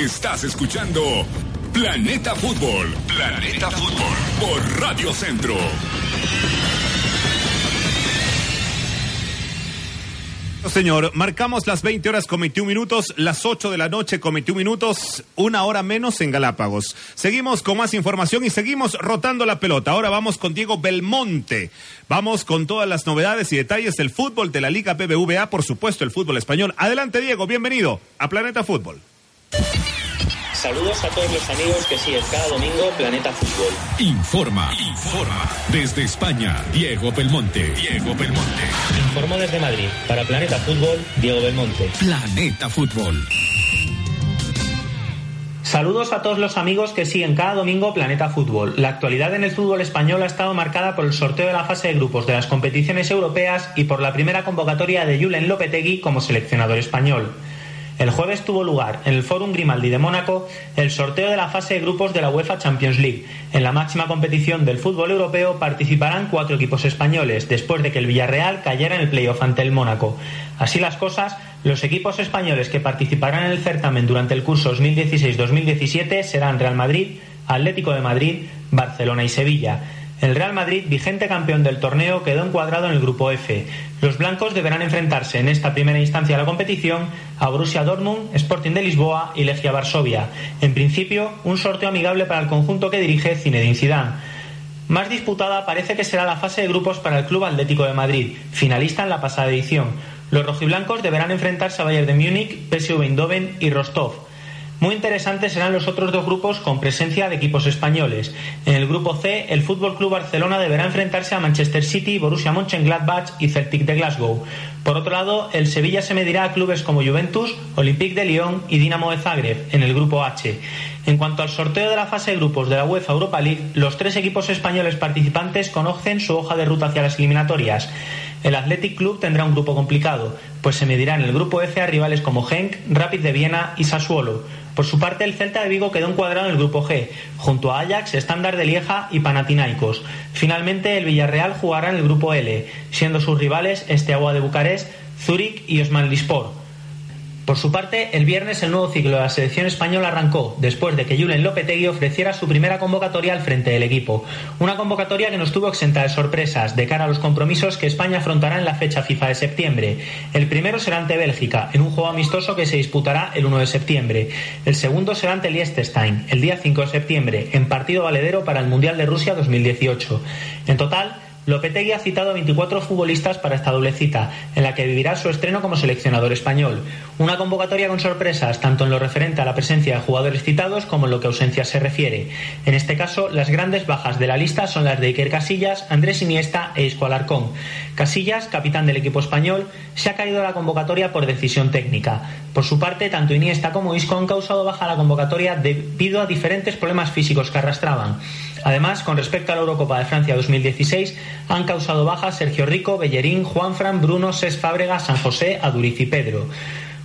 Estás escuchando Planeta Fútbol. Planeta Fútbol. Por Radio Centro. Señor, marcamos las 20 horas con 21 minutos, las 8 de la noche con 21 minutos, una hora menos en Galápagos. Seguimos con más información y seguimos rotando la pelota. Ahora vamos con Diego Belmonte. Vamos con todas las novedades y detalles del fútbol de la Liga BBVA, por supuesto el fútbol español. Adelante Diego, bienvenido a Planeta Fútbol. Saludos a todos los amigos que siguen cada domingo Planeta Fútbol. Informa, informa. Desde España, Diego Belmonte. Diego Belmonte. Informo desde Madrid. Para Planeta Fútbol, Diego Belmonte. Planeta Fútbol. Saludos a todos los amigos que siguen cada domingo Planeta Fútbol. La actualidad en el fútbol español ha estado marcada por el sorteo de la fase de grupos de las competiciones europeas y por la primera convocatoria de Julen Lopetegui como seleccionador español. El jueves tuvo lugar en el Fórum Grimaldi de Mónaco el sorteo de la fase de grupos de la UEFA Champions League. En la máxima competición del fútbol europeo participarán cuatro equipos españoles, después de que el Villarreal cayera en el playoff ante el Mónaco. Así las cosas, los equipos españoles que participarán en el certamen durante el curso 2016-2017 serán Real Madrid, Atlético de Madrid, Barcelona y Sevilla. El Real Madrid, vigente campeón del torneo, quedó encuadrado en el grupo F. Los blancos deberán enfrentarse en esta primera instancia de la competición a Borussia Dortmund, Sporting de Lisboa y Legia Varsovia. En principio, un sorteo amigable para el conjunto que dirige Zinedine Zidane. Más disputada parece que será la fase de grupos para el Club Atlético de Madrid, finalista en la pasada edición. Los rojiblancos deberán enfrentarse a Bayern de Múnich, PSV Eindhoven y Rostov. Muy interesantes serán los otros dos grupos con presencia de equipos españoles. En el grupo C, el Fútbol Club Barcelona deberá enfrentarse a Manchester City, Borussia Mönchengladbach y Celtic de Glasgow. Por otro lado, el Sevilla se medirá a clubes como Juventus, Olympique de Lyon y Dinamo de Zagreb en el grupo H. En cuanto al sorteo de la fase de grupos de la UEFA Europa League, los tres equipos españoles participantes conocen su hoja de ruta hacia las eliminatorias. El Athletic Club tendrá un grupo complicado, pues se medirá en el grupo F a rivales como Genk, Rapid de Viena y Sassuolo. Por su parte, el Celta de Vigo quedó encuadrado en el grupo G, junto a Ajax, Standard de Lieja y Panathinaikos. Finalmente, el Villarreal jugará en el grupo L, siendo sus rivales Esteagua de Bucarest, Zúrich y Osman Lispor. Por su parte, el viernes el nuevo ciclo de la selección española arrancó, después de que Julen Lopetegui ofreciera su primera convocatoria al frente del equipo. Una convocatoria que no estuvo exenta de sorpresas de cara a los compromisos que España afrontará en la fecha FIFA de septiembre. El primero será ante Bélgica, en un juego amistoso que se disputará el 1 de septiembre. El segundo será ante Liechtenstein, el día 5 de septiembre, en partido valedero para el Mundial de Rusia 2018. En total, Lopetegui ha citado a 24 futbolistas para esta doble cita, en la que vivirá su estreno como seleccionador español. Una convocatoria con sorpresas, tanto en lo referente a la presencia de jugadores citados como en lo que ausencias se refiere. En este caso, las grandes bajas de la lista son las de Iker Casillas, Andrés Iniesta e Isco Alarcón. Casillas, capitán del equipo español, se ha caído a la convocatoria por decisión técnica. Por su parte, tanto Iniesta como Isco han causado baja la convocatoria debido a diferentes problemas físicos que arrastraban. Además, con respecto a la Eurocopa de Francia 2016, han causado bajas Sergio Rico, Bellerín, Juanfran, Bruno, Ses Fábrega, San José, Aduriz y Pedro.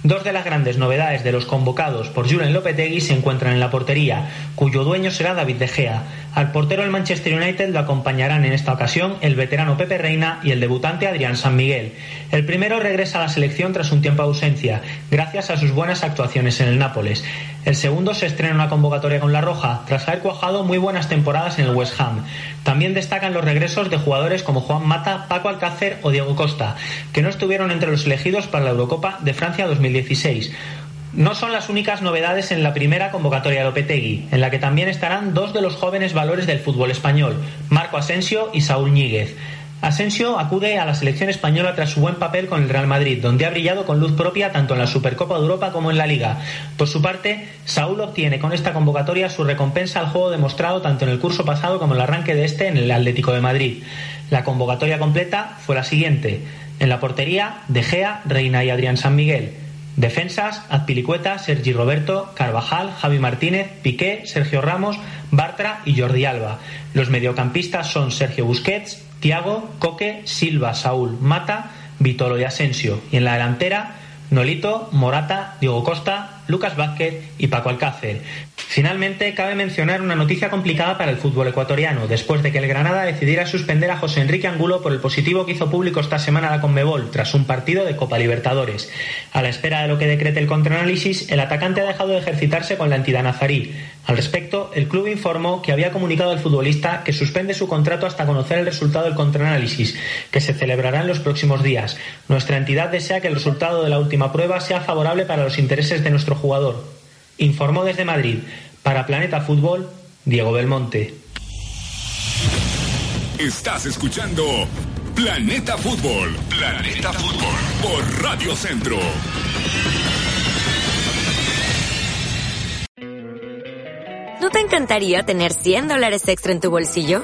Dos de las grandes novedades de los convocados por Julen Lopetegui se encuentran en la portería, cuyo dueño será David De Gea. Al portero del Manchester United lo acompañarán en esta ocasión el veterano Pepe Reina y el debutante Adrián San Miguel. El primero regresa a la selección tras un tiempo de ausencia, gracias a sus buenas actuaciones en el Nápoles. El segundo se estrena en una convocatoria con La Roja, tras haber cuajado muy buenas temporadas en el West Ham. También destacan los regresos de jugadores como Juan Mata, Paco Alcácer o Diego Costa, que no estuvieron entre los elegidos para la Eurocopa de Francia 2016. No son las únicas novedades en la primera convocatoria de Lopetegui, en la que también estarán dos de los jóvenes valores del fútbol español, Marco Asensio y Saúl Ñíguez. Asensio acude a la selección española tras su buen papel con el Real Madrid, donde ha brillado con luz propia tanto en la Supercopa de Europa como en la Liga. Por su parte, Saúl obtiene con esta convocatoria su recompensa al juego demostrado tanto en el curso pasado como en el arranque de este en el Atlético de Madrid. La convocatoria completa fue la siguiente. En la portería, De Gea, Reina y Adrián San Miguel. Defensas, Azpilicueta, Sergi Roberto, Carvajal, Javi Martínez, Piqué, Sergio Ramos, Bartra y Jordi Alba. Los mediocampistas son Sergio Busquets, Tiago, Coque, Silva, Saúl, Mata, Vitolo y Asensio. Y en la delantera, Nolito, Morata, Diego Costa, Lucas Vázquez y Paco Alcácer. Finalmente, cabe mencionar una noticia complicada para el fútbol ecuatoriano, después de que el Granada decidiera suspender a José Enrique Angulo por el positivo que hizo público esta semana la Conmebol, tras un partido de Copa Libertadores. A la espera de lo que decrete el contraanálisis, el atacante ha dejado de ejercitarse con la entidad nazarí. Al respecto, el club informó que había comunicado al futbolista que suspende su contrato hasta conocer el resultado del contraanálisis, que se celebrará en los próximos días. Nuestra entidad desea que el resultado de la última prueba sea favorable para los intereses de nuestro jugador. Informó desde Madrid, para Planeta Fútbol, Diego Belmonte. Estás escuchando Planeta Fútbol. Planeta Fútbol por Radio Centro. ¿No te encantaría tener 100 dólares extra en tu bolsillo?